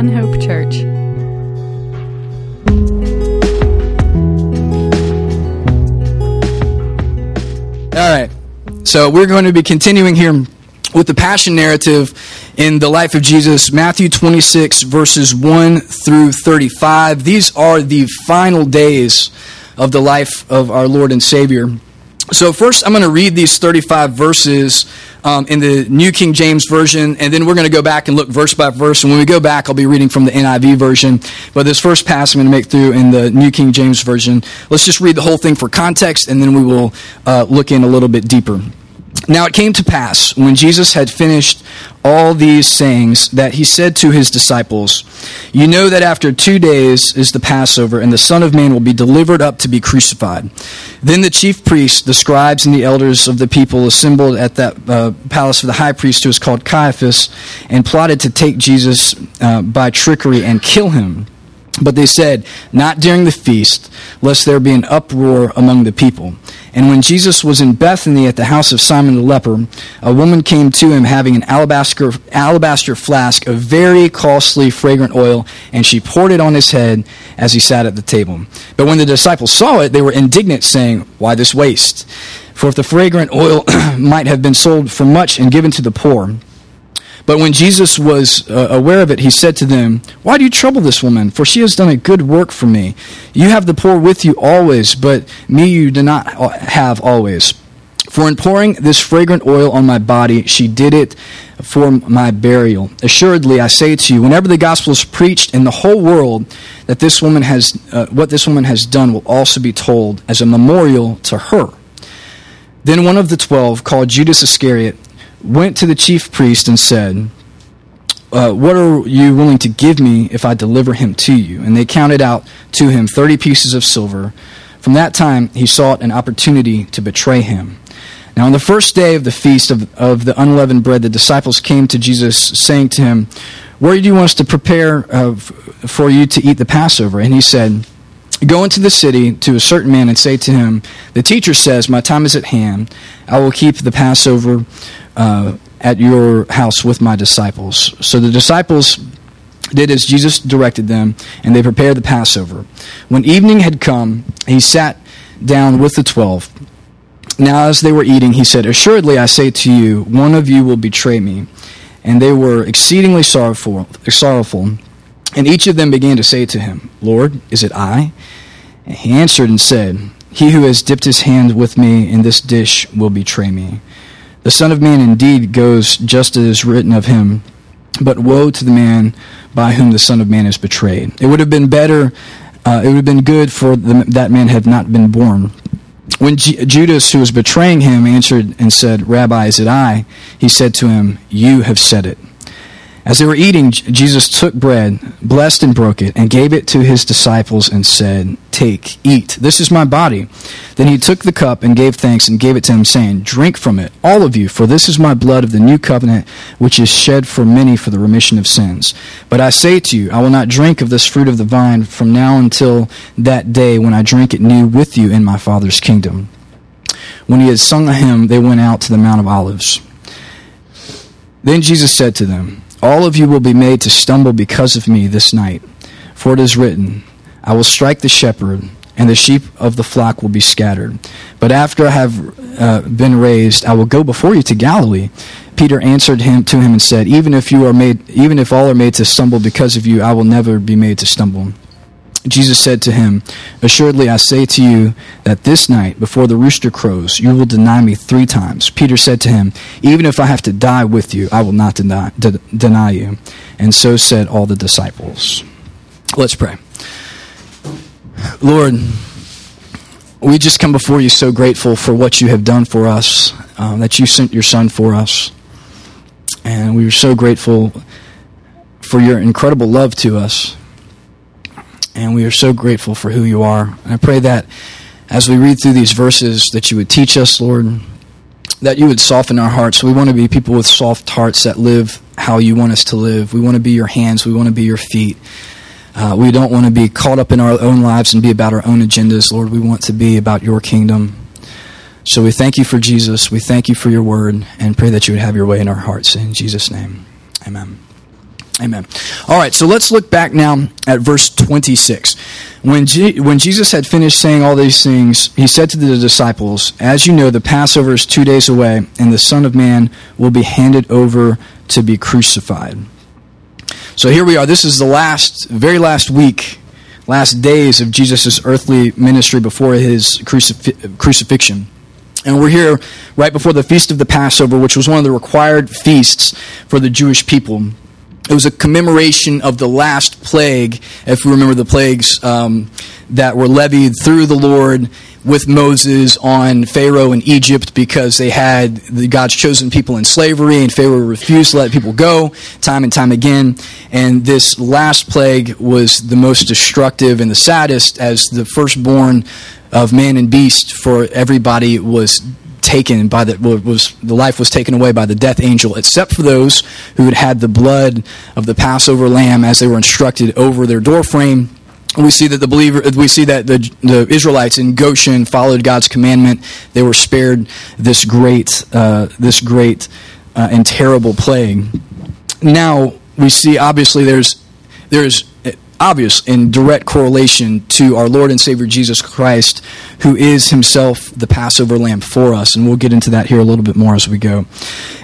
One Hope Church. All right. So we're going to be continuing here with the passion narrative in the life of Jesus, Matthew 26, verses 1 through 35. These are the final days of the life of our Lord and Savior. So, first, I'm going to read these 35 verses um, in the New King James Version, and then we're going to go back and look verse by verse. And when we go back, I'll be reading from the NIV version. But this first pass I'm going to make through in the New King James Version. Let's just read the whole thing for context, and then we will uh, look in a little bit deeper. Now it came to pass, when Jesus had finished all these sayings, that he said to his disciples, You know that after two days is the Passover, and the Son of Man will be delivered up to be crucified. Then the chief priests, the scribes, and the elders of the people assembled at that uh, palace of the high priest, who was called Caiaphas, and plotted to take Jesus uh, by trickery and kill him. But they said, Not during the feast, lest there be an uproar among the people. And when Jesus was in Bethany at the house of Simon the leper, a woman came to him having an alabaster, alabaster flask of very costly fragrant oil, and she poured it on his head as he sat at the table. But when the disciples saw it, they were indignant, saying, Why this waste? For if the fragrant oil might have been sold for much and given to the poor, but when Jesus was uh, aware of it, he said to them, Why do you trouble this woman? For she has done a good work for me. You have the poor with you always, but me you do not have always. For in pouring this fragrant oil on my body, she did it for my burial. Assuredly, I say to you, whenever the gospel is preached in the whole world, that this woman has, uh, what this woman has done will also be told as a memorial to her. Then one of the twelve, called Judas Iscariot, went to the chief priest and said, uh, What are you willing to give me if I deliver him to you? And they counted out to him 30 pieces of silver. From that time, he sought an opportunity to betray him. Now, on the first day of the feast of, of the unleavened bread, the disciples came to Jesus, saying to him, Where do you want us to prepare uh, for you to eat the Passover? And he said, Go into the city to a certain man and say to him, The teacher says, My time is at hand. I will keep the Passover uh, at your house with my disciples. So the disciples did as Jesus directed them, and they prepared the Passover. When evening had come, he sat down with the twelve. Now, as they were eating, he said, Assuredly, I say to you, one of you will betray me. And they were exceedingly sorrowful, sorrowful. And each of them began to say to him, Lord, is it I? And he answered and said, He who has dipped his hand with me in this dish will betray me. The Son of Man indeed goes just as is written of him, but woe to the man by whom the Son of Man is betrayed. It would have been better, uh, it would have been good for the, that man had not been born. When G- Judas, who was betraying him, answered and said, Rabbi, is it I? He said to him, You have said it. As they were eating, Jesus took bread, blessed and broke it, and gave it to his disciples and said, Take, eat. This is my body. Then he took the cup and gave thanks and gave it to them, saying, Drink from it, all of you, for this is my blood of the new covenant, which is shed for many for the remission of sins. But I say to you, I will not drink of this fruit of the vine from now until that day when I drink it new with you in my Father's kingdom. When he had sung a hymn, they went out to the Mount of Olives. Then Jesus said to them, all of you will be made to stumble because of me this night. For it is written, I will strike the shepherd, and the sheep of the flock will be scattered. But after I have uh, been raised, I will go before you to Galilee. Peter answered him to him and said, Even if you are made, even if all are made to stumble because of you, I will never be made to stumble. Jesus said to him, Assuredly I say to you that this night, before the rooster crows, you will deny me three times. Peter said to him, Even if I have to die with you, I will not deny, de- deny you. And so said all the disciples. Let's pray. Lord, we just come before you so grateful for what you have done for us, um, that you sent your son for us. And we are so grateful for your incredible love to us and we are so grateful for who you are. And I pray that as we read through these verses, that you would teach us, Lord, that you would soften our hearts. We want to be people with soft hearts that live how you want us to live. We want to be your hands. We want to be your feet. Uh, we don't want to be caught up in our own lives and be about our own agendas, Lord. We want to be about your kingdom. So we thank you for Jesus. We thank you for your word and pray that you would have your way in our hearts. In Jesus' name, amen. Amen. All right, so let's look back now at verse 26. When, G- when Jesus had finished saying all these things, he said to the disciples, As you know, the Passover is two days away, and the Son of Man will be handed over to be crucified. So here we are. This is the last, very last week, last days of Jesus' earthly ministry before his crucif- crucifixion. And we're here right before the Feast of the Passover, which was one of the required feasts for the Jewish people it was a commemoration of the last plague, if we remember the plagues um, that were levied through the Lord with Moses on Pharaoh in Egypt because they had the God's chosen people in slavery and Pharaoh refused to let people go time and time again. And this last plague was the most destructive and the saddest as the firstborn of man and beast for everybody was taken by the was the life was taken away by the death angel, except for those who had had the blood of the Passover lamb as they were instructed over their doorframe. We see that the believer, we see that the, the Israelites in Goshen followed God's commandment. They were spared this great, uh, this great uh, and terrible plague. Now we see obviously there's there's obvious in direct correlation to our Lord and Savior Jesus Christ, who is himself the Passover lamb for us. And we'll get into that here a little bit more as we go.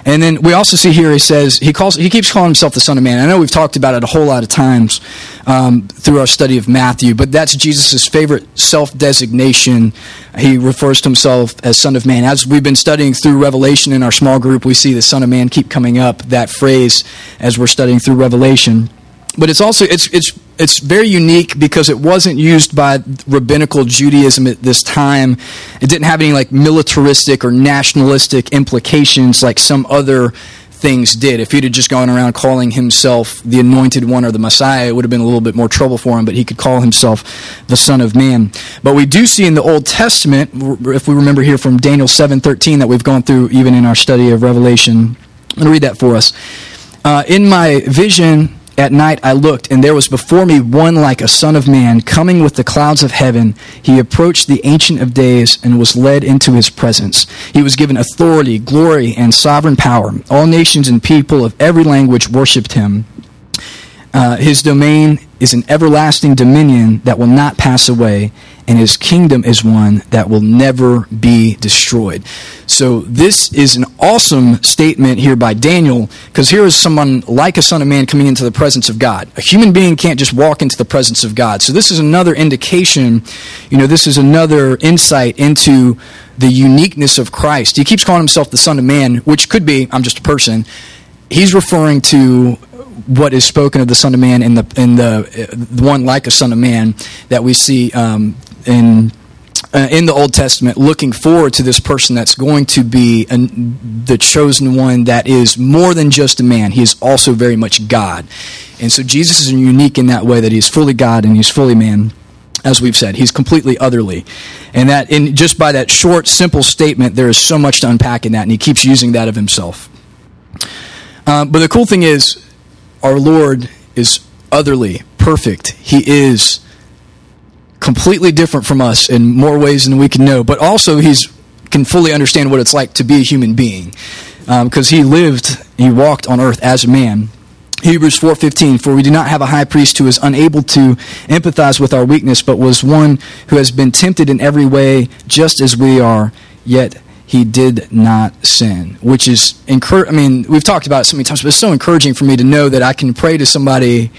And then we also see here he says, he, calls, he keeps calling himself the Son of Man. I know we've talked about it a whole lot of times um, through our study of Matthew, but that's Jesus' favorite self designation. He refers to himself as Son of Man. As we've been studying through Revelation in our small group, we see the Son of Man keep coming up, that phrase, as we're studying through Revelation but it's also it's it's it's very unique because it wasn't used by rabbinical Judaism at this time. It didn't have any like militaristic or nationalistic implications like some other things did. If he'd have just gone around calling himself the anointed one or the Messiah, it would have been a little bit more trouble for him, but he could call himself the Son of Man. But we do see in the Old Testament, if we remember here from Daniel 7:13 that we've gone through even in our study of Revelation. I'm going to read that for us. Uh, in my vision, at night I looked, and there was before me one like a son of man, coming with the clouds of heaven. He approached the Ancient of Days and was led into his presence. He was given authority, glory, and sovereign power. All nations and people of every language worshipped him. Uh, his domain is an everlasting dominion that will not pass away, and his kingdom is one that will never be destroyed. So, this is an awesome statement here by Daniel, because here is someone like a son of man coming into the presence of God. A human being can't just walk into the presence of God. So, this is another indication, you know, this is another insight into the uniqueness of Christ. He keeps calling himself the Son of Man, which could be, I'm just a person. He's referring to what is spoken of the Son of Man in the in the, uh, one like a Son of Man that we see um, in. Uh, in the Old Testament, looking forward to this person that's going to be an, the chosen one that is more than just a man. He is also very much God. And so Jesus is unique in that way that he's fully God and he's fully man as we've said. He's completely otherly. And that in just by that short, simple statement, there is so much to unpack in that, and he keeps using that of himself. Uh, but the cool thing is, our Lord is otherly, perfect. He is completely different from us in more ways than we can know, but also he's can fully understand what it's like to be a human being because um, he lived, he walked on earth as a man. Hebrews 4:15 For we do not have a high priest who is unable to empathize with our weakness but was one who has been tempted in every way just as we are yet he did not sin, which is encourage. I mean, we've talked about it so many times, but it's so encouraging for me to know that I can pray to somebody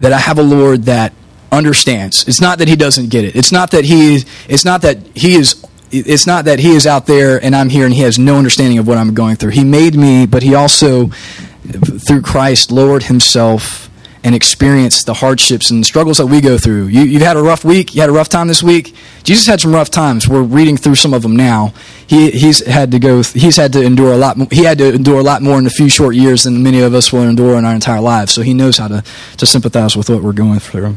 that I have a Lord that understands. It's not that he doesn't get it. It's not that he it's not that he is it's not that he is out there and I'm here and he has no understanding of what I'm going through. He made me, but he also through Christ lowered himself and experience the hardships and the struggles that we go through. You, have had a rough week. You had a rough time this week. Jesus had some rough times. We're reading through some of them now. He, he's had to go. He's had to endure a lot. He had to endure a lot more in a few short years than many of us will endure in our entire lives. So he knows how to to sympathize with what we're going through.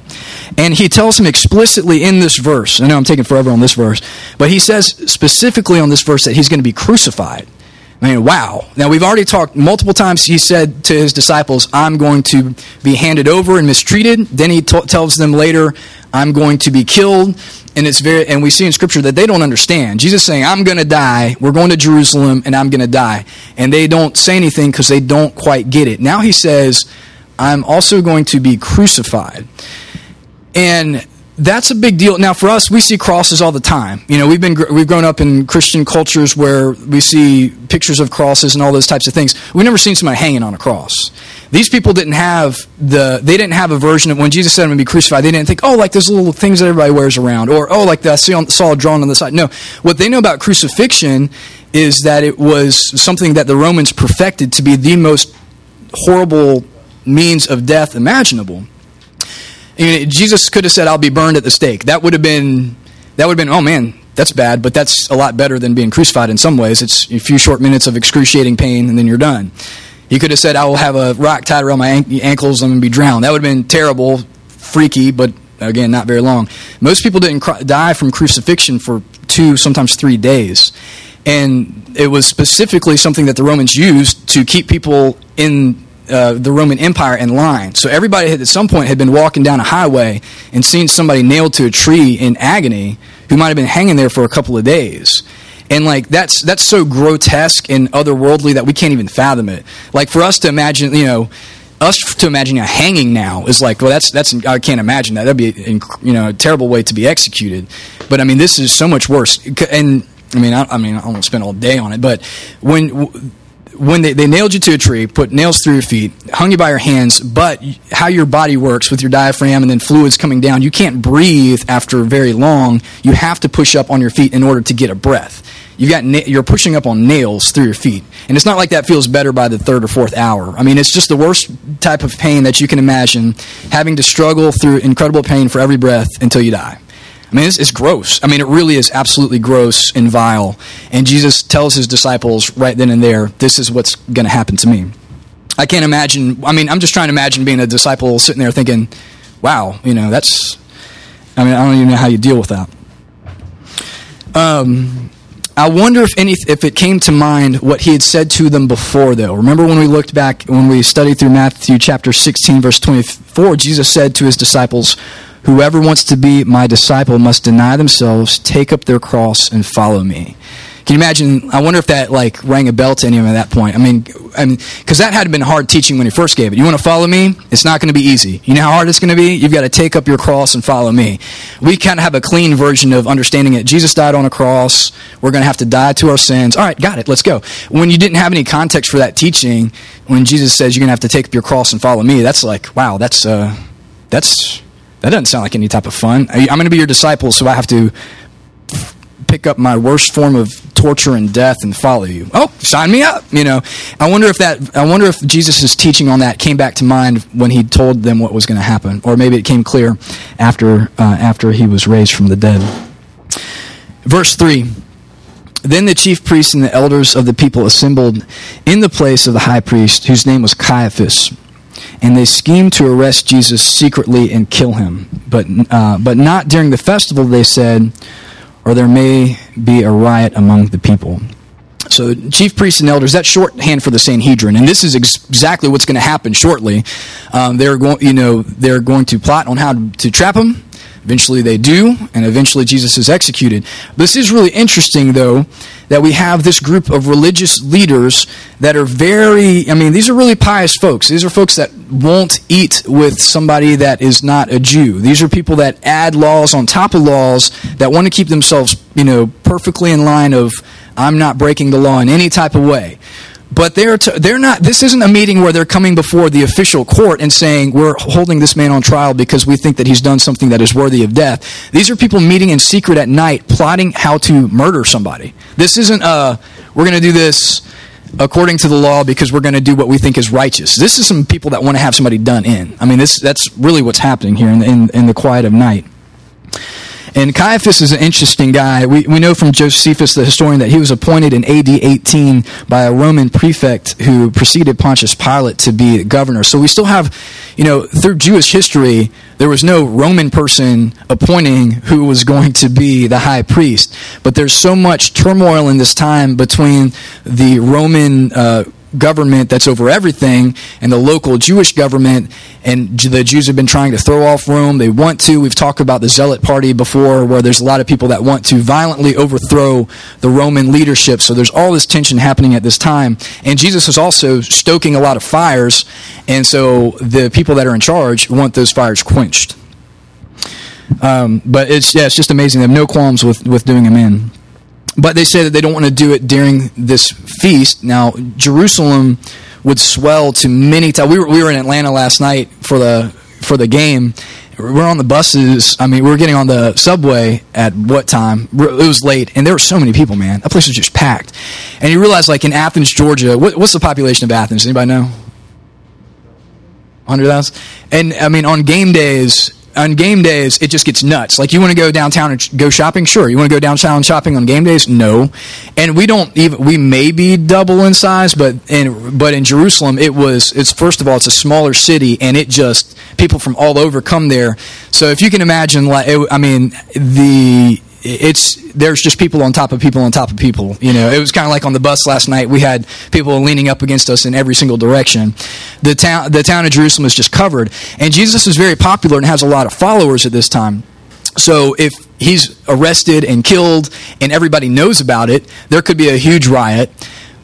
And he tells him explicitly in this verse. I know I'm taking forever on this verse, but he says specifically on this verse that he's going to be crucified. I mean, wow. Now, we've already talked multiple times. He said to his disciples, I'm going to be handed over and mistreated. Then he t- tells them later, I'm going to be killed. And it's very, and we see in Scripture that they don't understand. Jesus saying, I'm going to die. We're going to Jerusalem, and I'm going to die. And they don't say anything because they don't quite get it. Now he says, I'm also going to be crucified. And that's a big deal. Now, for us, we see crosses all the time. You know, we've been we've grown up in Christian cultures where we see pictures of crosses and all those types of things. We've never seen somebody hanging on a cross. These people didn't have the they didn't have a version of when Jesus said I'm going to be crucified. They didn't think, oh, like those little things that everybody wears around, or oh, like the I saw drawn on the side. No, what they know about crucifixion is that it was something that the Romans perfected to be the most horrible means of death imaginable. Jesus could have said, "I'll be burned at the stake." That would have been that would have been, oh man, that's bad, but that's a lot better than being crucified in some ways. It's a few short minutes of excruciating pain, and then you're done. He could have said, I will have a rock tied around my ankles, I'm going to be drowned. That would have been terrible, freaky, but again, not very long. Most people didn't die from crucifixion for two, sometimes three days. And it was specifically something that the Romans used to keep people in uh, the Roman Empire in line. So everybody had, at some point had been walking down a highway and seen somebody nailed to a tree in agony who might have been hanging there for a couple of days. And like that's that's so grotesque and otherworldly that we can't even fathom it. Like for us to imagine, you know, us to imagine a hanging now is like, well, that's that's I can't imagine that. That'd be you know a terrible way to be executed. But I mean, this is so much worse. And I mean, I, I mean, I won't spend all day on it, but when when they, they nailed you to a tree, put nails through your feet, hung you by your hands, but how your body works with your diaphragm and then fluids coming down, you can't breathe after very long. You have to push up on your feet in order to get a breath. You got na- you're pushing up on nails through your feet, and it's not like that feels better by the third or fourth hour. I mean, it's just the worst type of pain that you can imagine, having to struggle through incredible pain for every breath until you die. I mean, it's, it's, gross. I mean, it really is absolutely gross and vile. And Jesus tells his disciples right then and there, this is what's going to happen to me. I can't imagine. I mean, I'm just trying to imagine being a disciple sitting there thinking, wow, you know, that's. I mean, I don't even know how you deal with that. Um, I wonder if any if it came to mind what he had said to them before though. Remember when we looked back when we studied through Matthew chapter 16 verse 24 Jesus said to his disciples, Whoever wants to be my disciple must deny themselves, take up their cross, and follow me. Can you imagine? I wonder if that like rang a bell to anyone at that point. I mean, I mean, because that had been hard teaching when he first gave it. You want to follow me? It's not going to be easy. You know how hard it's going to be? You've got to take up your cross and follow me. We kind of have a clean version of understanding it. Jesus died on a cross. We're going to have to die to our sins. All right, got it. Let's go. When you didn't have any context for that teaching, when Jesus says you're going to have to take up your cross and follow me, that's like, wow, that's uh, that's that doesn't sound like any type of fun. I'm going to be your disciple, so I have to pick up my worst form of torture and death and follow you. Oh, sign me up. You know, I wonder if that. I wonder if Jesus' teaching on that came back to mind when he told them what was going to happen, or maybe it came clear after uh, after he was raised from the dead. Verse three. Then the chief priests and the elders of the people assembled in the place of the high priest, whose name was Caiaphas and they schemed to arrest Jesus secretly and kill him. But, uh, but not during the festival, they said, or there may be a riot among the people. So, chief priests and elders, that's shorthand for the Sanhedrin, and this is ex- exactly what's going to happen shortly. Um, they're going, you know, they're going to plot on how to, to trap him. Eventually, they do, and eventually, Jesus is executed. This is really interesting, though, that we have this group of religious leaders that are very, I mean, these are really pious folks. These are folks that won't eat with somebody that is not a Jew. These are people that add laws on top of laws that want to keep themselves, you know, perfectly in line of, I'm not breaking the law in any type of way. But they're, to, they're not, this isn't a meeting where they're coming before the official court and saying, we're holding this man on trial because we think that he's done something that is worthy of death. These are people meeting in secret at night, plotting how to murder somebody. This isn't, uh, we're going to do this according to the law because we're going to do what we think is righteous. This is some people that want to have somebody done in. I mean, this, that's really what's happening here in, in, in the quiet of night. And Caiaphas is an interesting guy. We, we know from Josephus, the historian, that he was appointed in AD 18 by a Roman prefect who preceded Pontius Pilate to be governor. So we still have, you know, through Jewish history, there was no Roman person appointing who was going to be the high priest. But there's so much turmoil in this time between the Roman uh, government that's over everything and the local Jewish government. And the Jews have been trying to throw off Rome. They want to. We've talked about the Zealot Party before, where there's a lot of people that want to violently overthrow the Roman leadership. So there's all this tension happening at this time. And Jesus is also stoking a lot of fires. And so the people that are in charge want those fires quenched. Um, but it's yeah, it's just amazing. They have no qualms with, with doing them in. But they say that they don't want to do it during this feast. Now, Jerusalem would swell to many times. We were, we were in Atlanta last night for the for the game. We're on the buses. I mean, we're getting on the subway at what time? It was late, and there were so many people. Man, that place was just packed. And you realize, like in Athens, Georgia, what, what's the population of Athens? Anybody know? Hundred thousand. And I mean, on game days, on game days, it just gets nuts. Like you want to go downtown and go shopping? Sure. You want to go downtown shopping on game days? No. And we don't even we may be double in size, but in but in Jerusalem, it was it's first of all it's a smaller city, and it just people from all over come there. So if you can imagine, like it, I mean, the it's there's just people on top of people on top of people. You know, it was kind of like on the bus last night. We had people leaning up against us in every single direction. The town, the town of Jerusalem is just covered, and Jesus is very popular and has a lot of followers at this time. So if he's arrested and killed, and everybody knows about it, there could be a huge riot.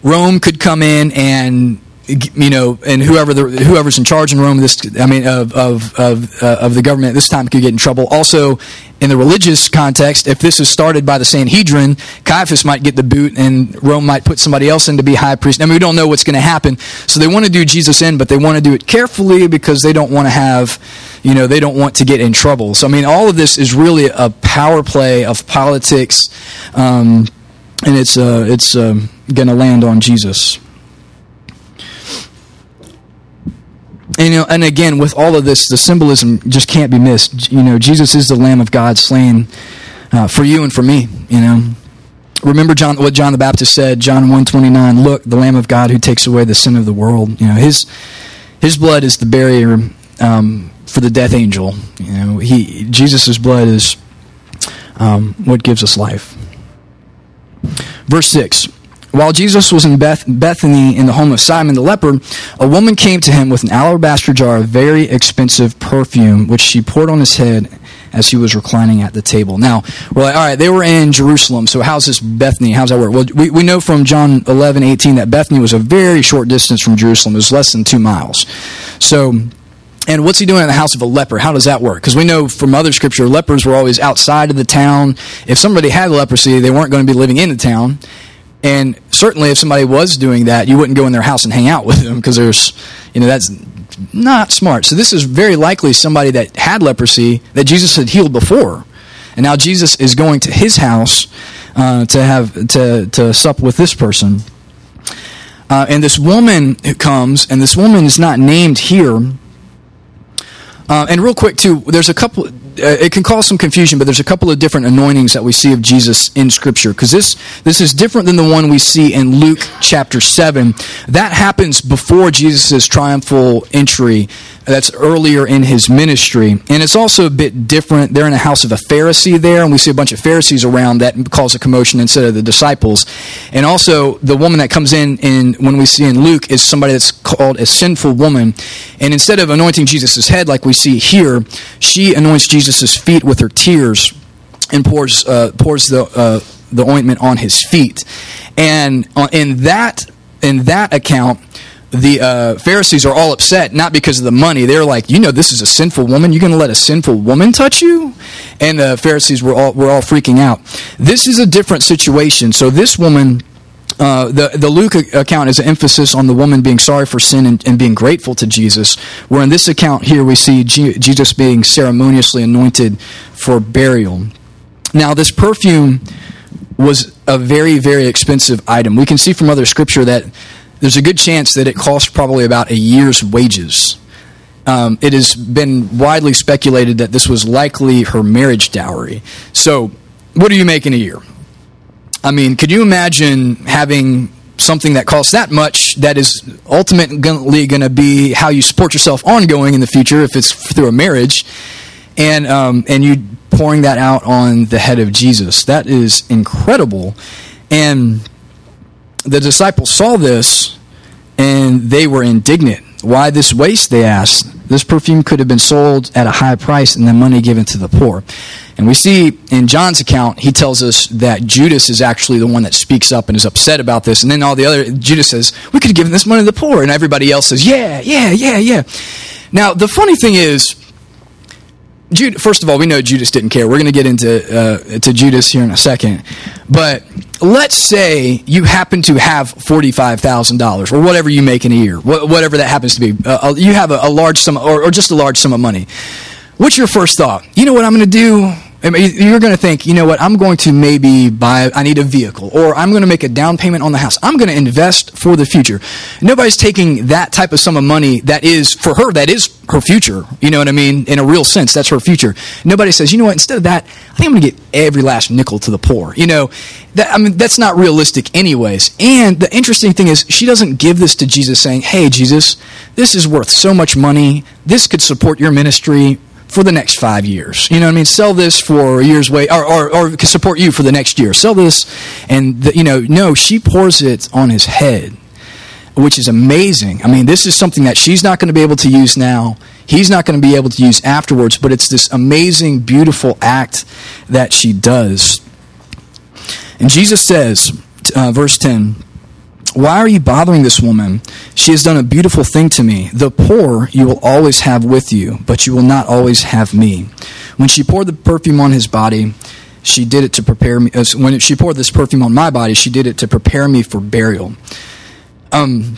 Rome could come in and you know, and whoever the, whoever's in charge in Rome, this I mean, of of of, uh, of the government at this time could get in trouble. Also, in the religious context, if this is started by the Sanhedrin, Caiaphas might get the boot, and Rome might put somebody else in to be high priest. I mean, we don't know what's going to happen, so they want to do Jesus in, but they want to do it carefully because they don't want to have, you know, they don't want to get in trouble. So I mean, all of this is really a power play of politics, um, and it's uh, it's um, going to land on Jesus. And, you know, and again, with all of this, the symbolism just can't be missed. You know, Jesus is the Lamb of God slain uh, for you and for me. You know, remember John, what John the Baptist said, John one twenty nine. Look, the Lamb of God who takes away the sin of the world. You know, his his blood is the barrier um, for the death angel. You know, he Jesus' blood is um, what gives us life. Verse six. While Jesus was in Beth- Bethany in the home of Simon the leper, a woman came to him with an alabaster jar of very expensive perfume, which she poured on his head as he was reclining at the table. Now, we're like, all right, they were in Jerusalem, so how's this Bethany? How's that work? Well, we, we know from John 11, 18 that Bethany was a very short distance from Jerusalem. It was less than two miles. So, and what's he doing in the house of a leper? How does that work? Because we know from other scripture, lepers were always outside of the town. If somebody had leprosy, they weren't going to be living in the town. And certainly, if somebody was doing that, you wouldn't go in their house and hang out with them because there's, you know, that's not smart. So this is very likely somebody that had leprosy that Jesus had healed before, and now Jesus is going to his house uh, to have to to sup with this person. Uh, and this woman comes, and this woman is not named here. Uh, and real quick, too, there's a couple Uh, it can cause some confusion, but there's a couple of different anointings that we see of Jesus in Scripture because this this is different than the one we see in Luke chapter seven. That happens before Jesus' triumphal entry that's earlier in his ministry. And it's also a bit different. They're in a house of a Pharisee there, and we see a bunch of Pharisees around that cause a commotion instead of the disciples. And also, the woman that comes in, in when we see in Luke is somebody that's called a sinful woman. And instead of anointing Jesus' head like we see here, she anoints Jesus' feet with her tears and pours, uh, pours the, uh, the ointment on his feet. And uh, in that, in that account, the uh, Pharisees are all upset, not because of the money. They're like, you know, this is a sinful woman. You're going to let a sinful woman touch you? And the Pharisees were all, were all freaking out. This is a different situation. So this woman. Uh, the, the Luke account is an emphasis on the woman being sorry for sin and, and being grateful to Jesus, where in this account here we see G- Jesus being ceremoniously anointed for burial. Now, this perfume was a very, very expensive item. We can see from other scripture that there's a good chance that it cost probably about a year's wages. Um, it has been widely speculated that this was likely her marriage dowry. So, what do you make in a year? I mean, could you imagine having something that costs that much that is ultimately going to be how you support yourself ongoing in the future if it's through a marriage, and um, and you pouring that out on the head of Jesus? That is incredible, and the disciples saw this and they were indignant. Why this waste? They asked. This perfume could have been sold at a high price and the money given to the poor. And we see in John's account, he tells us that Judas is actually the one that speaks up and is upset about this. And then all the other, Judas says, We could have given this money to the poor. And everybody else says, Yeah, yeah, yeah, yeah. Now, the funny thing is, Jude, first of all, we know Judas didn't care. We're going to get into uh, to Judas here in a second. But let's say you happen to have forty-five thousand dollars, or whatever you make in a year, wh- whatever that happens to be. Uh, you have a, a large sum, or, or just a large sum of money. What's your first thought? You know what I'm going to do? You're going to think, you know what, I'm going to maybe buy, I need a vehicle, or I'm going to make a down payment on the house. I'm going to invest for the future. Nobody's taking that type of sum of money that is, for her, that is her future. You know what I mean? In a real sense, that's her future. Nobody says, you know what, instead of that, I think I'm going to get every last nickel to the poor. You know, that, I mean, that's not realistic anyways. And the interesting thing is, she doesn't give this to Jesus saying, hey, Jesus, this is worth so much money. This could support your ministry for the next five years. You know what I mean? Sell this for a year's wait, or, or, or support you for the next year. Sell this, and the, you know, no, she pours it on his head, which is amazing. I mean, this is something that she's not going to be able to use now. He's not going to be able to use afterwards, but it's this amazing, beautiful act that she does. And Jesus says, uh, verse 10, why are you bothering this woman? She has done a beautiful thing to me. The poor you will always have with you, but you will not always have me. When she poured the perfume on his body, she did it to prepare me. Uh, when she poured this perfume on my body, she did it to prepare me for burial. Um,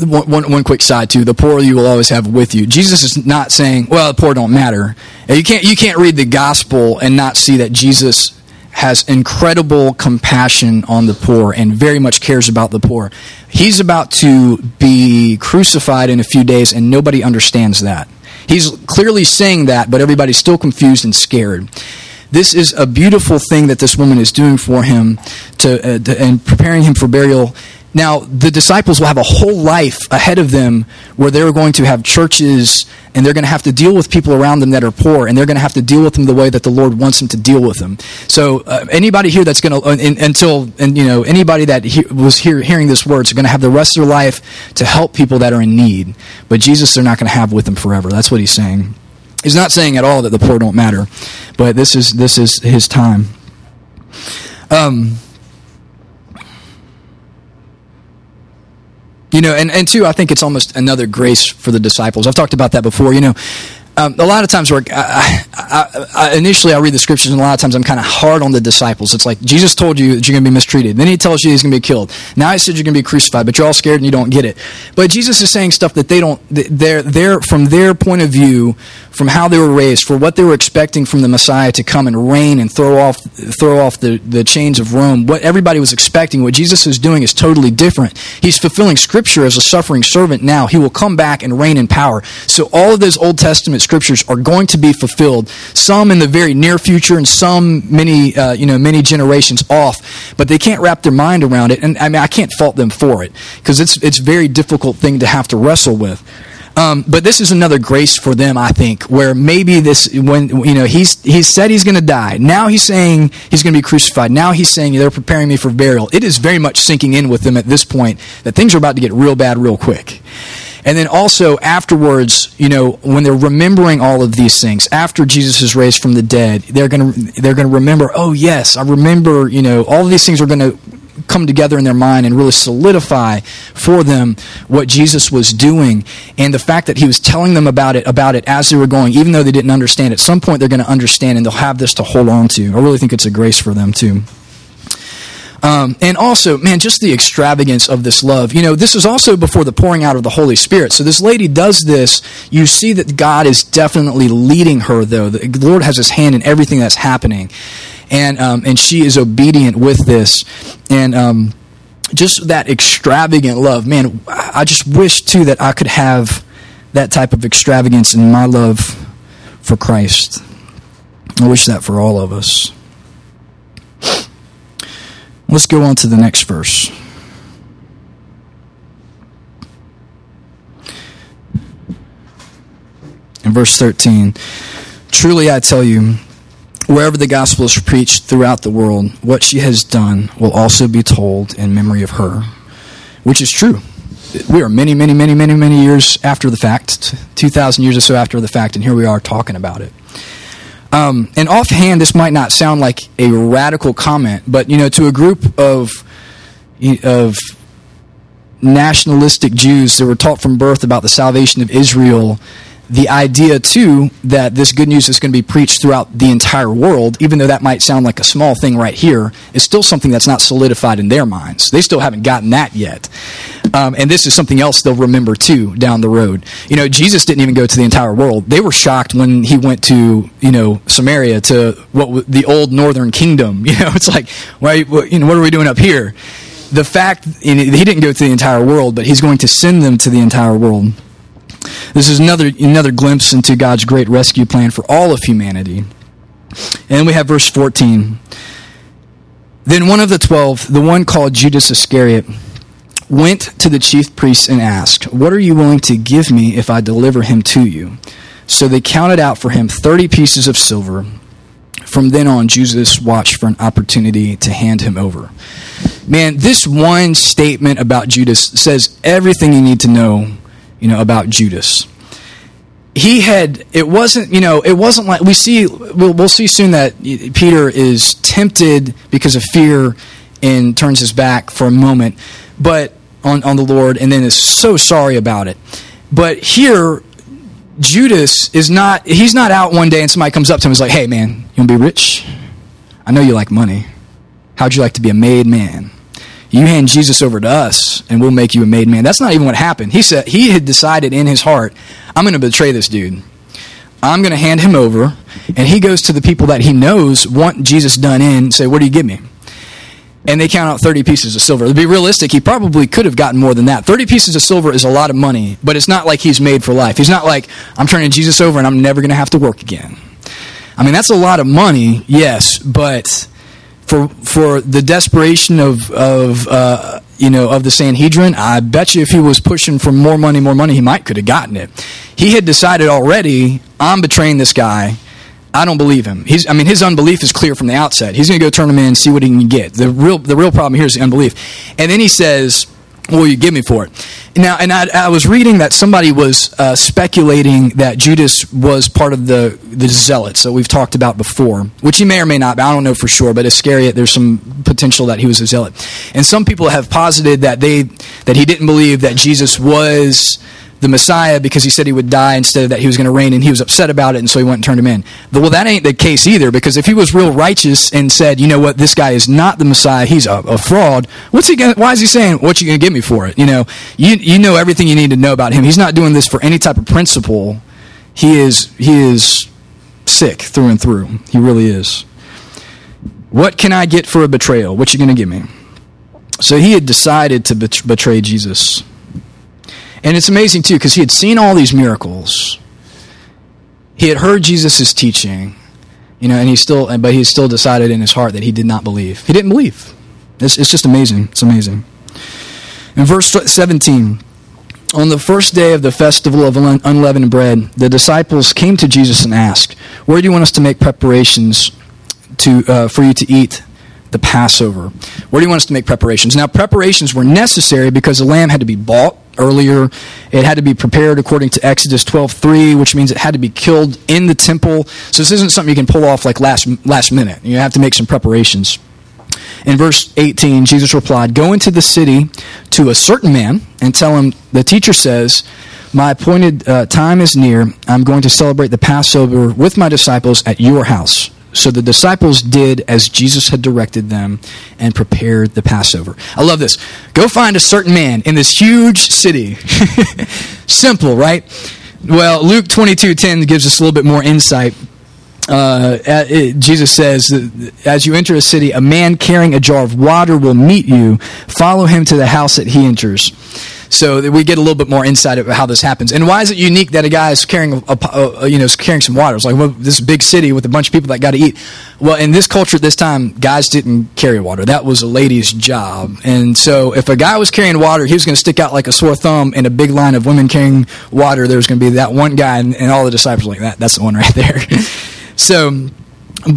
one, one, one quick side too: the poor you will always have with you. Jesus is not saying, "Well, the poor don't matter." You can't you can't read the gospel and not see that Jesus has incredible compassion on the poor and very much cares about the poor. He's about to be crucified in a few days, and nobody understands that. He's clearly saying that, but everybody's still confused and scared. This is a beautiful thing that this woman is doing for him to, uh, to and preparing him for burial now, the disciples will have a whole life ahead of them where they're going to have churches and they're going to have to deal with people around them that are poor and they're going to have to deal with them the way that the Lord wants them to deal with them. So, uh, anybody here that's going to, uh, until, and you know, anybody that he, was here hearing this word is going to have the rest of their life to help people that are in need. But Jesus, they're not going to have with them forever. That's what he's saying. He's not saying at all that the poor don't matter, but this is, this is his time. Um, You know, and, and two, I think it's almost another grace for the disciples. I've talked about that before. You know, um, a lot of times where I, I, I, initially I read the scriptures and a lot of times I'm kind of hard on the disciples. It's like Jesus told you that you're going to be mistreated. Then he tells you he's going to be killed. Now he said you're going to be crucified, but you're all scared and you don't get it. But Jesus is saying stuff that they don't. They're, they're from their point of view, from how they were raised, for what they were expecting from the Messiah to come and reign and throw off throw off the, the chains of Rome. What everybody was expecting, what Jesus is doing, is totally different. He's fulfilling Scripture as a suffering servant. Now he will come back and reign in power. So all of those Old Testament scriptures are going to be fulfilled. Some in the very near future, and some many uh, you know many generations off. But they can't wrap their mind around it, and I mean I can't fault them for it because it's it's a very difficult thing to have to wrestle with. Um, but this is another grace for them, I think, where maybe this, when, you know, he's, he's said he's going to die. Now he's saying he's going to be crucified. Now he's saying they're preparing me for burial. It is very much sinking in with them at this point that things are about to get real bad real quick. And then also afterwards, you know, when they're remembering all of these things, after Jesus is raised from the dead, they're going to they're going to remember, "Oh yes, I remember, you know, all of these things are going to come together in their mind and really solidify for them what Jesus was doing. And the fact that he was telling them about it about it as they were going even though they didn't understand at some point they're going to understand and they'll have this to hold on to. I really think it's a grace for them too um, and also, man, just the extravagance of this love. You know, this is also before the pouring out of the Holy Spirit. So this lady does this. You see that God is definitely leading her, though. The Lord has his hand in everything that's happening. And, um, and she is obedient with this. And um, just that extravagant love. Man, I just wish, too, that I could have that type of extravagance in my love for Christ. I wish that for all of us. Let's go on to the next verse. In verse 13, truly I tell you, wherever the gospel is preached throughout the world, what she has done will also be told in memory of her, which is true. we are many, many, many, many, many years after the fact, 2,000 years or so after the fact, and here we are talking about it. Um, and offhand, this might not sound like a radical comment, but you know, to a group of of nationalistic Jews that were taught from birth about the salvation of Israel, the idea too that this good news is going to be preached throughout the entire world, even though that might sound like a small thing right here, is still something that's not solidified in their minds. They still haven't gotten that yet. Um, and this is something else they'll remember too down the road. You know, Jesus didn't even go to the entire world. They were shocked when he went to, you know, Samaria to what the old northern kingdom. You know, it's like, why, you know, what are we doing up here? The fact he didn't go to the entire world, but he's going to send them to the entire world. This is another, another glimpse into God's great rescue plan for all of humanity. And we have verse 14. Then one of the twelve, the one called Judas Iscariot, went to the chief priests and asked, What are you willing to give me if I deliver him to you? So they counted out for him 30 pieces of silver. From then on, Judas watched for an opportunity to hand him over. Man, this one statement about Judas says everything you need to know you know, about Judas. He had, it wasn't, you know, it wasn't like, we see, we'll, we'll see soon that Peter is tempted because of fear and turns his back for a moment, but on, on the Lord, and then is so sorry about it. But here, Judas is not, he's not out one day and somebody comes up to him and is like, hey man, you want to be rich? I know you like money. How'd you like to be a made man? You hand Jesus over to us and we'll make you a made man. That's not even what happened. He said he had decided in his heart, I'm going to betray this dude. I'm going to hand him over. And he goes to the people that he knows want Jesus done in, say, What do you give me? And they count out 30 pieces of silver. To be realistic, he probably could have gotten more than that. 30 pieces of silver is a lot of money, but it's not like he's made for life. He's not like, I'm turning Jesus over and I'm never going to have to work again. I mean, that's a lot of money, yes, but for for the desperation of of uh, you know of the Sanhedrin, I bet you if he was pushing for more money, more money, he might could have gotten it. He had decided already, I'm betraying this guy. I don't believe him. He's, I mean, his unbelief is clear from the outset. He's going to go turn him in and see what he can get. The real, the real problem here is the unbelief. And then he says, will you give me for it? Now, and I, I was reading that somebody was uh, speculating that Judas was part of the, the zealots that we've talked about before, which he may or may not. I don't know for sure, but Iscariot, there's some potential that he was a zealot. And some people have posited that they that he didn't believe that Jesus was the Messiah because he said he would die instead of that he was going to reign, and he was upset about it, and so he went and turned him in. Well, that ain't the case either because if he was real righteous and said, you know what, this guy is not the Messiah, he's a, a fraud. What's he? Gonna, why is he saying what you going to give me for it? You know, you you know everything you need to know about him. He's not doing this for any type of principle. He is he is sick through and through. He really is. What can I get for a betrayal? What you going to give me? So he had decided to betray Jesus. And it's amazing, too, because he had seen all these miracles. He had heard Jesus' teaching, you know, and he still, but he still decided in his heart that he did not believe. He didn't believe. It's, it's just amazing. It's amazing. In verse 17, on the first day of the festival of unleavened bread, the disciples came to Jesus and asked, Where do you want us to make preparations to, uh, for you to eat the Passover? Where do you want us to make preparations? Now, preparations were necessary because the lamb had to be bought earlier. It had to be prepared according to Exodus 12:3, which means it had to be killed in the temple. So this isn't something you can pull off like last last minute. You have to make some preparations. In verse 18, Jesus replied, "Go into the city to a certain man and tell him the teacher says." My appointed uh, time is near. I'm going to celebrate the Passover with my disciples at your house. So the disciples did as Jesus had directed them and prepared the Passover. I love this. Go find a certain man in this huge city. Simple, right? Well, Luke 22:10 gives us a little bit more insight. Uh, it, Jesus says, As you enter a city, a man carrying a jar of water will meet you. Follow him to the house that he enters so that we get a little bit more insight of how this happens. And why is it unique that a guy is carrying, a, a, a you know, carrying some water? It's like well, this big city with a bunch of people that got to eat. Well, in this culture at this time, guys didn't carry water. That was a lady's job. And so if a guy was carrying water, he was going to stick out like a sore thumb in a big line of women carrying water. There was going to be that one guy, and, and all the disciples like that. That's the one right there. so,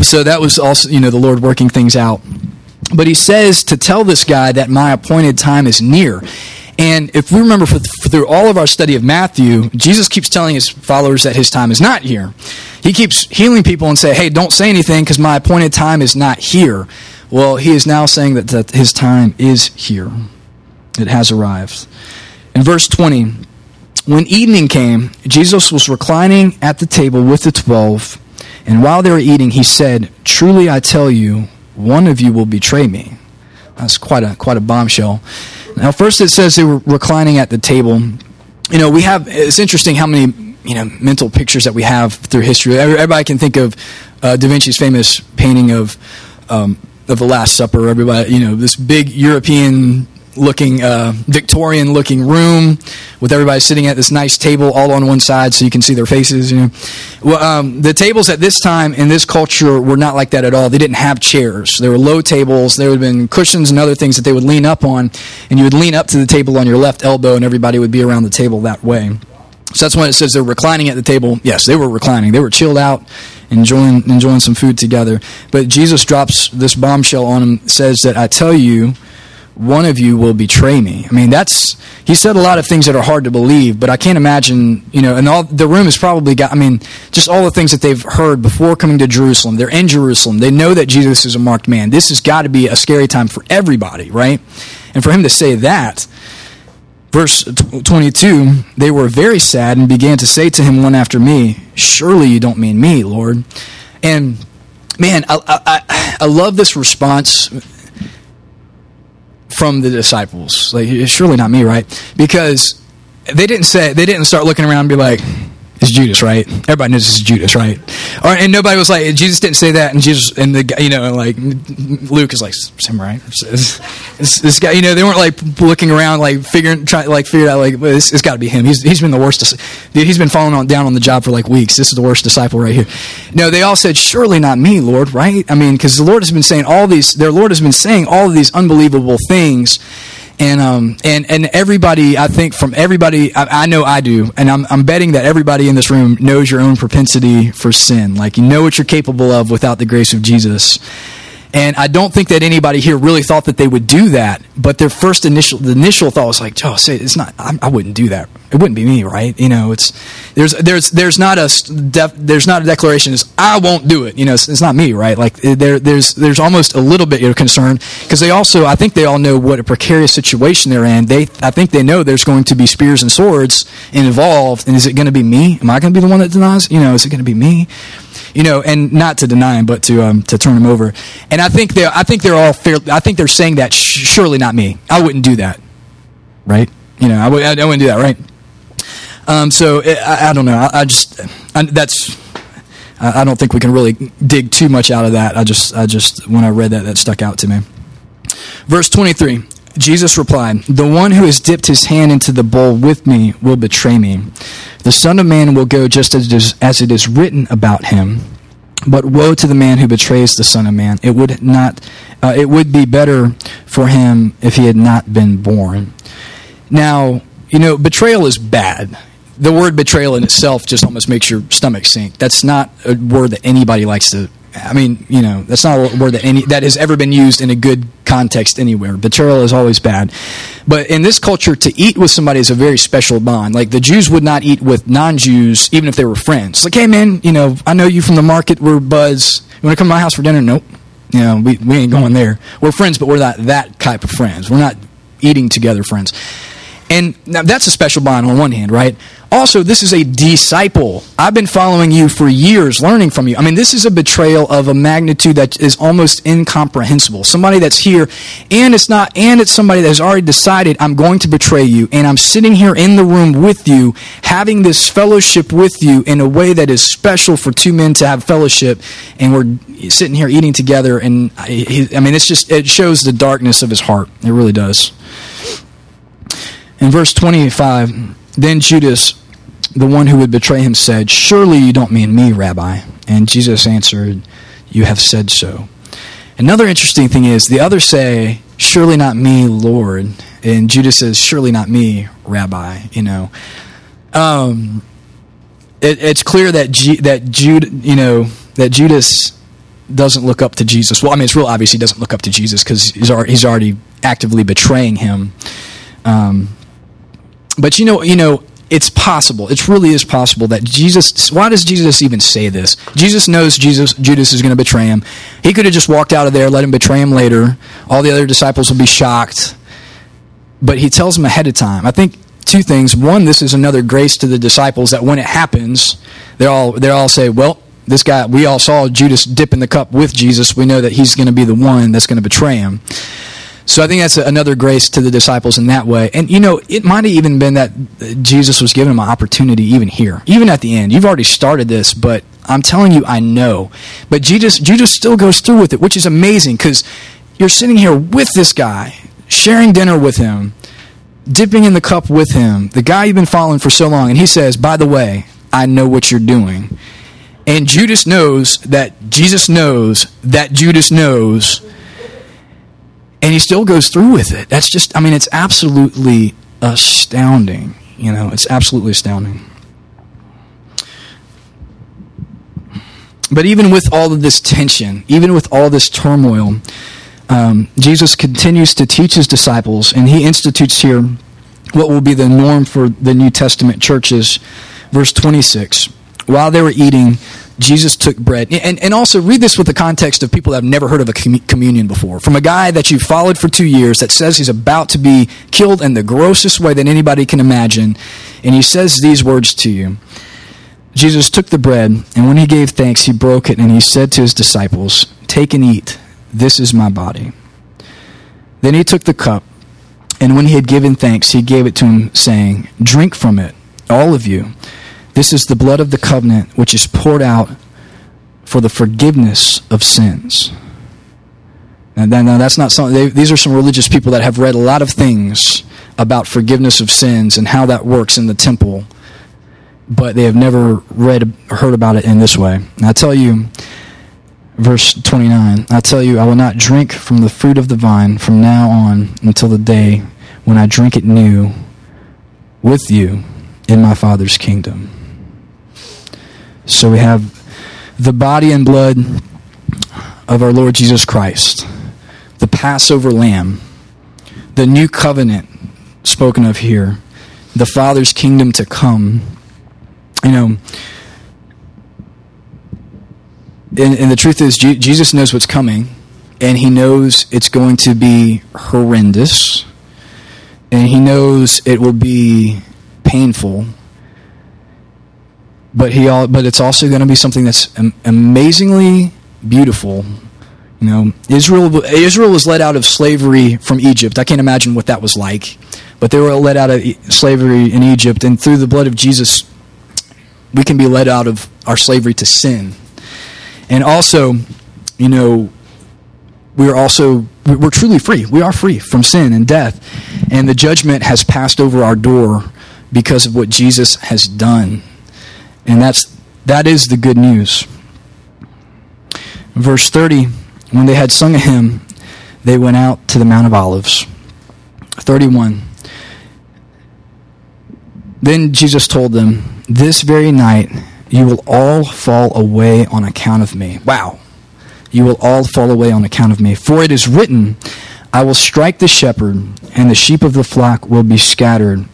so that was also you know the Lord working things out. But he says to tell this guy that my appointed time is near. And if we remember for, for through all of our study of Matthew, Jesus keeps telling his followers that his time is not here. He keeps healing people and say, "Hey, don't say anything because my appointed time is not here." Well, he is now saying that, that his time is here. It has arrived. In verse 20, when evening came, Jesus was reclining at the table with the twelve, and while they were eating, he said, Truly I tell you, one of you will betray me. That's quite a quite a bombshell. Now, first it says they were reclining at the table. You know, we have. It's interesting how many you know mental pictures that we have through history. Everybody can think of uh, Da Vinci's famous painting of um, of the Last Supper. Everybody, you know, this big European looking uh, Victorian looking room with everybody sitting at this nice table all on one side so you can see their faces. You know, well, um, the tables at this time in this culture were not like that at all. They didn't have chairs. There were low tables. There would have been cushions and other things that they would lean up on, and you would lean up to the table on your left elbow, and everybody would be around the table that way. So that's when it says they're reclining at the table. Yes, they were reclining. They were chilled out, enjoying enjoying some food together. But Jesus drops this bombshell on them. Says that I tell you one of you will betray me. I mean, that's he said a lot of things that are hard to believe, but I can't imagine, you know, and all the room has probably got I mean, just all the things that they've heard before coming to Jerusalem. They're in Jerusalem. They know that Jesus is a marked man. This has got to be a scary time for everybody, right? And for him to say that, verse 22, they were very sad and began to say to him one after me, "Surely you don't mean me, Lord." And man, I, I, I love this response from the disciples. Like, it's surely not me, right? Because they didn't say, they didn't start looking around and be like, it's Judas, right? Everybody knows it's Judas, right? And nobody was like, Jesus didn't say that, and Jesus, and the you know, like Luke is like, him, right? It's, it's, this guy, you know, they weren't like looking around, like figuring, trying, like figured out, like, this, it's got to be him. He's he's been the worst. Dude, he's been falling on, down on the job for like weeks. This is the worst disciple right here. No, they all said, surely not me, Lord, right? I mean, because the Lord has been saying all these, their Lord has been saying all of these unbelievable things and um and and everybody I think from everybody I, I, know I do and I'm I'm betting that everybody in this room knows your own propensity for sin like you know what you're capable of without the grace of Jesus and I don't think that anybody here really thought that they would do that. But their first initial, the initial thought was like, "Oh, say it's not. I, I wouldn't do that. It wouldn't be me, right? You know, it's there's there's there's not a def, there's not a declaration. Is I won't do it. You know, it's, it's not me, right? Like there there's there's almost a little bit of concern because they also I think they all know what a precarious situation they're in. They I think they know there's going to be spears and swords involved. And is it going to be me? Am I going to be the one that denies? You know, is it going to be me? you know, and not to deny him, but to um, to turn him over. And I think they I think they're all fair. I think they're saying that surely not me. I wouldn't do that, right? You know, I wouldn't do that, right? Um, so it, I, I, don't know. I, I just I, that's. I don't think we can really dig too much out of that. I just, I just, when I read that, that stuck out to me. Verse 23 Jesus replied, The one who has dipped his hand into the bowl with me will betray me. The Son of Man will go just as it is, as it is written about him. But woe to the man who betrays the Son of Man. It would not. Uh, it would be better for him if he had not been born. Now, you know, betrayal is bad. The word betrayal in itself just almost makes your stomach sink. That's not a word that anybody likes to I mean, you know, that's not a word that any that has ever been used in a good context anywhere. Betrayal is always bad. But in this culture, to eat with somebody is a very special bond. Like the Jews would not eat with non-Jews, even if they were friends. Like, hey man, you know, I know you from the market. We're buds. You want to come to my house for dinner? Nope. You know, we we ain't going there. We're friends, but we're not that type of friends. We're not eating together friends. And now that's a special bond on one hand, right? Also, this is a disciple. I've been following you for years, learning from you. I mean, this is a betrayal of a magnitude that is almost incomprehensible. Somebody that's here, and it's not, and it's somebody that has already decided, I'm going to betray you, and I'm sitting here in the room with you, having this fellowship with you in a way that is special for two men to have fellowship, and we're sitting here eating together. And I, I mean, it's just, it shows the darkness of his heart. It really does. In verse 25, then Judas, the one who would betray him, said, Surely you don't mean me, Rabbi. And Jesus answered, You have said so. Another interesting thing is the others say, Surely not me, Lord. And Judas says, Surely not me, Rabbi. You know. Um, it, it's clear that G, that Jude, you know, that Judas doesn't look up to Jesus. Well, I mean, it's real obvious he doesn't look up to Jesus because he's he's already actively betraying him. Um, but you know, you know, it's possible. It really is possible that Jesus. Why does Jesus even say this? Jesus knows Jesus Judas is going to betray him. He could have just walked out of there, let him betray him later. All the other disciples will be shocked. But he tells them ahead of time. I think two things. One, this is another grace to the disciples that when it happens, they all they all say, "Well, this guy. We all saw Judas dip in the cup with Jesus. We know that he's going to be the one that's going to betray him." So I think that's another grace to the disciples in that way. And you know, it might have even been that Jesus was giving them an opportunity even here, even at the end. You've already started this, but I'm telling you, I know. But Jesus, Jesus still goes through with it, which is amazing because you're sitting here with this guy, sharing dinner with him, dipping in the cup with him, the guy you've been following for so long, and he says, "By the way, I know what you're doing." And Judas knows that Jesus knows that Judas knows and he still goes through with it. That's just, I mean, it's absolutely astounding. You know, it's absolutely astounding. But even with all of this tension, even with all this turmoil, um, Jesus continues to teach his disciples, and he institutes here what will be the norm for the New Testament churches. Verse 26 While they were eating, Jesus took bread. And, and also read this with the context of people that have never heard of a communion before. From a guy that you've followed for two years that says he's about to be killed in the grossest way that anybody can imagine. And he says these words to you. Jesus took the bread, and when he gave thanks, he broke it, and he said to his disciples, Take and eat. This is my body. Then he took the cup, and when he had given thanks, he gave it to him, saying, Drink from it, all of you. This is the blood of the covenant which is poured out for the forgiveness of sins. And now that's not something, they, these are some religious people that have read a lot of things about forgiveness of sins and how that works in the temple, but they have never read or heard about it in this way. And I tell you, verse 29, I tell you, I will not drink from the fruit of the vine from now on until the day when I drink it new with you in my Father's kingdom. So we have the body and blood of our Lord Jesus Christ, the Passover lamb, the new covenant spoken of here, the Father's kingdom to come. You know, and, and the truth is, Jesus knows what's coming, and he knows it's going to be horrendous, and he knows it will be painful but he all, but it's also going to be something that's amazingly beautiful. You know, Israel Israel was led out of slavery from Egypt. I can't imagine what that was like, but they were led out of slavery in Egypt, and through the blood of Jesus, we can be led out of our slavery to sin. And also, you know, we are also we're truly free. We are free from sin and death, and the judgment has passed over our door because of what Jesus has done. And that's that is the good news. Verse 30, when they had sung a hymn, they went out to the Mount of Olives. 31. Then Jesus told them, This very night you will all fall away on account of me. Wow. You will all fall away on account of me. For it is written, I will strike the shepherd, and the sheep of the flock will be scattered.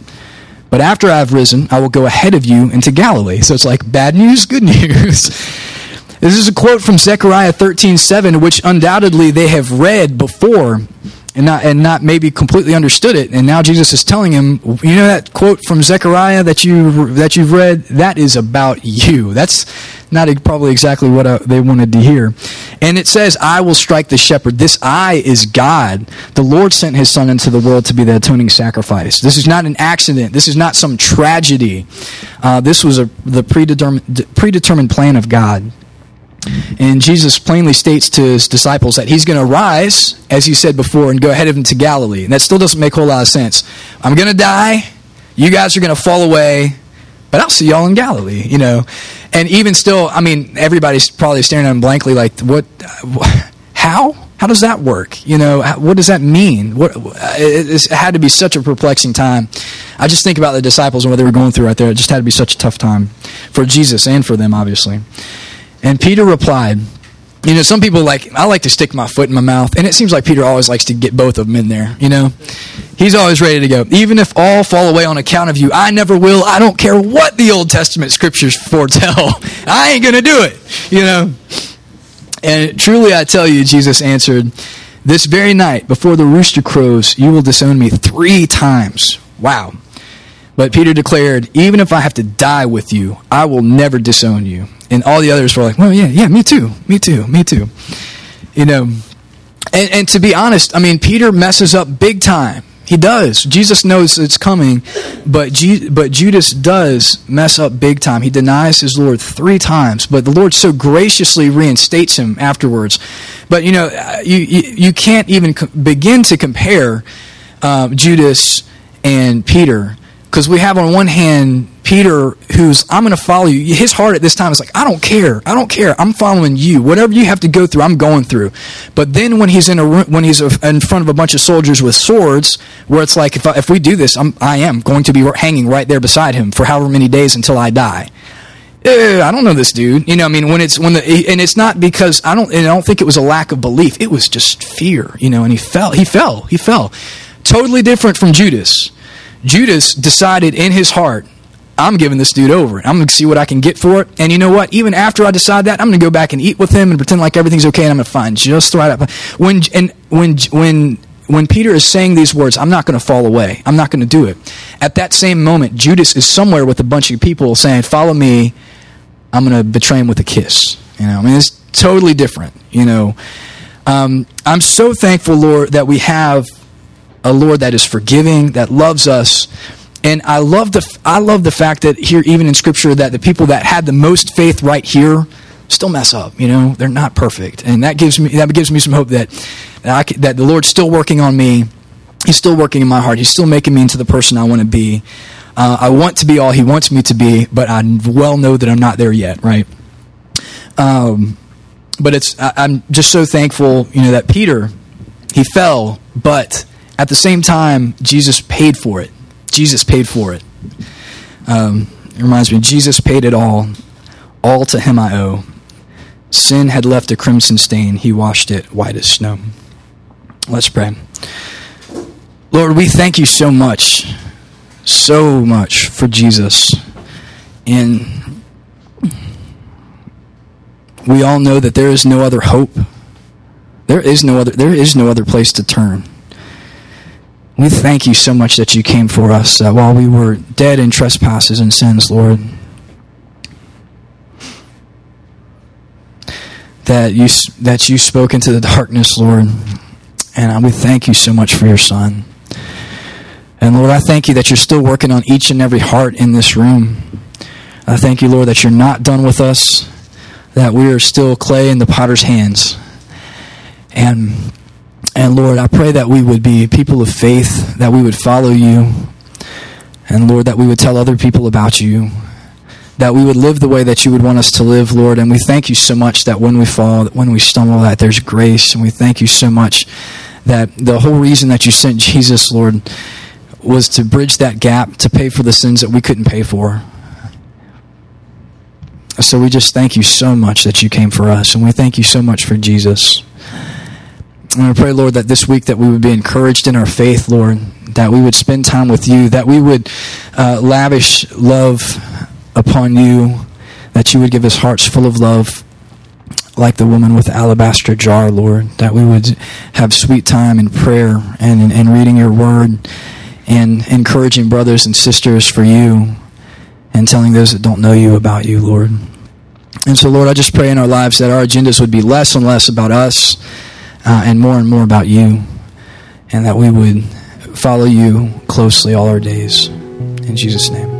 But after I've risen, I will go ahead of you into Galilee. So it's like bad news, good news. this is a quote from Zechariah 13:7, which undoubtedly they have read before and not and not maybe completely understood it. And now Jesus is telling him, you know that quote from Zechariah that you that you've read, that is about you. That's not probably exactly what uh, they wanted to hear. And it says, I will strike the shepherd. This I is God. The Lord sent his son into the world to be the atoning sacrifice. This is not an accident. This is not some tragedy. Uh, this was a, the predetermined, predetermined plan of God. And Jesus plainly states to his disciples that he's going to rise, as he said before, and go ahead of to Galilee. And that still doesn't make a whole lot of sense. I'm going to die. You guys are going to fall away but I'll see y'all in Galilee, you know. And even still, I mean, everybody's probably staring at him blankly, like, what? How? How does that work? You know, what does that mean? What? It had to be such a perplexing time. I just think about the disciples and what they were going through right there. It just had to be such a tough time for Jesus and for them, obviously. And Peter replied, you know, some people like, I like to stick my foot in my mouth, and it seems like Peter always likes to get both of them in there, you know? He's always ready to go. Even if all fall away on account of you, I never will. I don't care what the Old Testament scriptures foretell. I ain't going to do it, you know? And truly, I tell you, Jesus answered, This very night, before the rooster crows, you will disown me three times. Wow. But Peter declared, Even if I have to die with you, I will never disown you. And all the others were like, Well, yeah, yeah, me too, me too, me too. You know, and, and to be honest, I mean, Peter messes up big time. He does. Jesus knows it's coming, but, but Judas does mess up big time. He denies his Lord three times, but the Lord so graciously reinstates him afterwards. But you know, you, you, you can't even co- begin to compare um, Judas and Peter because we have on one hand Peter, who's, I'm going to follow you. His heart at this time is like, I don't care. I don't care. I'm following you. Whatever you have to go through, I'm going through. But then when he's in a when he's in front of a bunch of soldiers with swords, where it's like, if, I, if we do this, I'm, I am going to be hanging right there beside him for however many days until I die. Eh, I don't know this dude. You know, I mean, when it's when the and it's not because I don't. I don't think it was a lack of belief. It was just fear. You know, and he fell. He fell. He fell. Totally different from Judas. Judas decided in his heart, I'm giving this dude over. I'm going to see what I can get for it. And you know what? Even after I decide that, I'm going to go back and eat with him and pretend like everything's okay and I'm going to find just the right. When and when when when Peter is saying these words, I'm not going to fall away. I'm not going to do it. At that same moment, Judas is somewhere with a bunch of people saying, "Follow me." I'm going to betray him with a kiss. You know, I mean, it's totally different. You know, um, I'm so thankful, Lord, that we have a Lord that is forgiving, that loves us. And I love the I love the fact that here, even in Scripture, that the people that had the most faith right here still mess up. You know, they're not perfect, and that gives me that gives me some hope that that, that the Lord's still working on me. He's still working in my heart. He's still making me into the person I want to be. Uh, I want to be all He wants me to be, but I well know that I'm not there yet. Right. Um, but it's I, I'm just so thankful, you know, that Peter he fell, but at the same time, Jesus paid for it. Jesus paid for it. Um, it reminds me, Jesus paid it all. All to him I owe. Sin had left a crimson stain. He washed it white as snow. Let's pray. Lord, we thank you so much, so much for Jesus. And we all know that there is no other hope. There is no other there is no other place to turn. We thank you so much that you came for us uh, while we were dead in trespasses and sins, Lord. That you that you spoke into the darkness, Lord, and uh, we thank you so much for your Son. And Lord, I thank you that you're still working on each and every heart in this room. I thank you, Lord, that you're not done with us, that we are still clay in the potter's hands, and and Lord, I pray that we would be people of faith, that we would follow you, and Lord, that we would tell other people about you, that we would live the way that you would want us to live, Lord. And we thank you so much that when we fall, when we stumble, that there's grace. And we thank you so much that the whole reason that you sent Jesus, Lord, was to bridge that gap, to pay for the sins that we couldn't pay for. So we just thank you so much that you came for us. And we thank you so much for Jesus. And I pray, Lord, that this week that we would be encouraged in our faith, Lord, that we would spend time with you, that we would uh, lavish love upon you, that you would give us hearts full of love, like the woman with the alabaster jar, Lord, that we would have sweet time in prayer and in reading your word and encouraging brothers and sisters for you and telling those that don't know you about you, Lord. And so, Lord, I just pray in our lives that our agendas would be less and less about us uh, and more and more about you, and that we would follow you closely all our days. In Jesus' name.